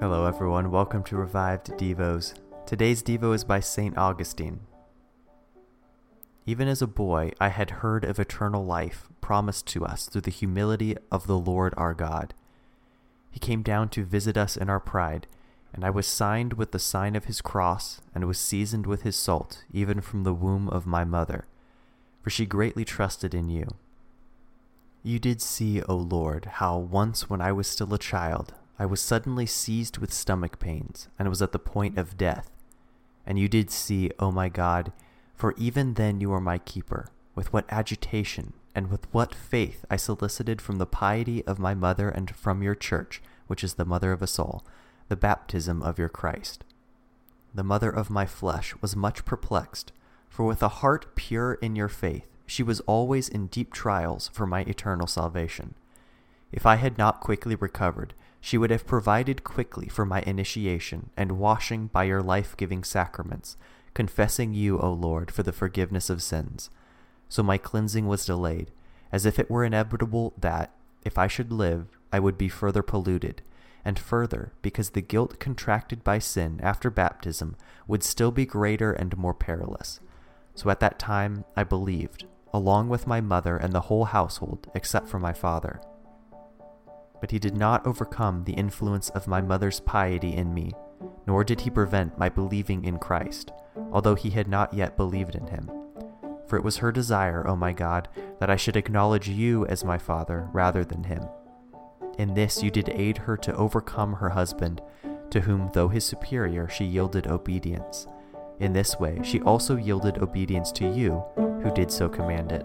Hello, everyone. Welcome to Revived Devos. Today's Devo is by St. Augustine. Even as a boy, I had heard of eternal life promised to us through the humility of the Lord our God. He came down to visit us in our pride, and I was signed with the sign of his cross, and was seasoned with his salt, even from the womb of my mother, for she greatly trusted in you. You did see, O Lord, how once when I was still a child, I was suddenly seized with stomach pains, and was at the point of death. And you did see, O my God, for even then you were my keeper, with what agitation and with what faith I solicited from the piety of my mother and from your church, which is the mother of us all, the baptism of your Christ. The mother of my flesh was much perplexed, for with a heart pure in your faith, she was always in deep trials for my eternal salvation. If I had not quickly recovered, she would have provided quickly for my initiation and washing by your life giving sacraments, confessing you, O Lord, for the forgiveness of sins. So my cleansing was delayed, as if it were inevitable that, if I should live, I would be further polluted, and further, because the guilt contracted by sin after baptism would still be greater and more perilous. So at that time I believed, along with my mother and the whole household, except for my father. But he did not overcome the influence of my mother's piety in me, nor did he prevent my believing in Christ, although he had not yet believed in him. For it was her desire, O my God, that I should acknowledge you as my father rather than him. In this you did aid her to overcome her husband, to whom, though his superior, she yielded obedience. In this way she also yielded obedience to you, who did so command it.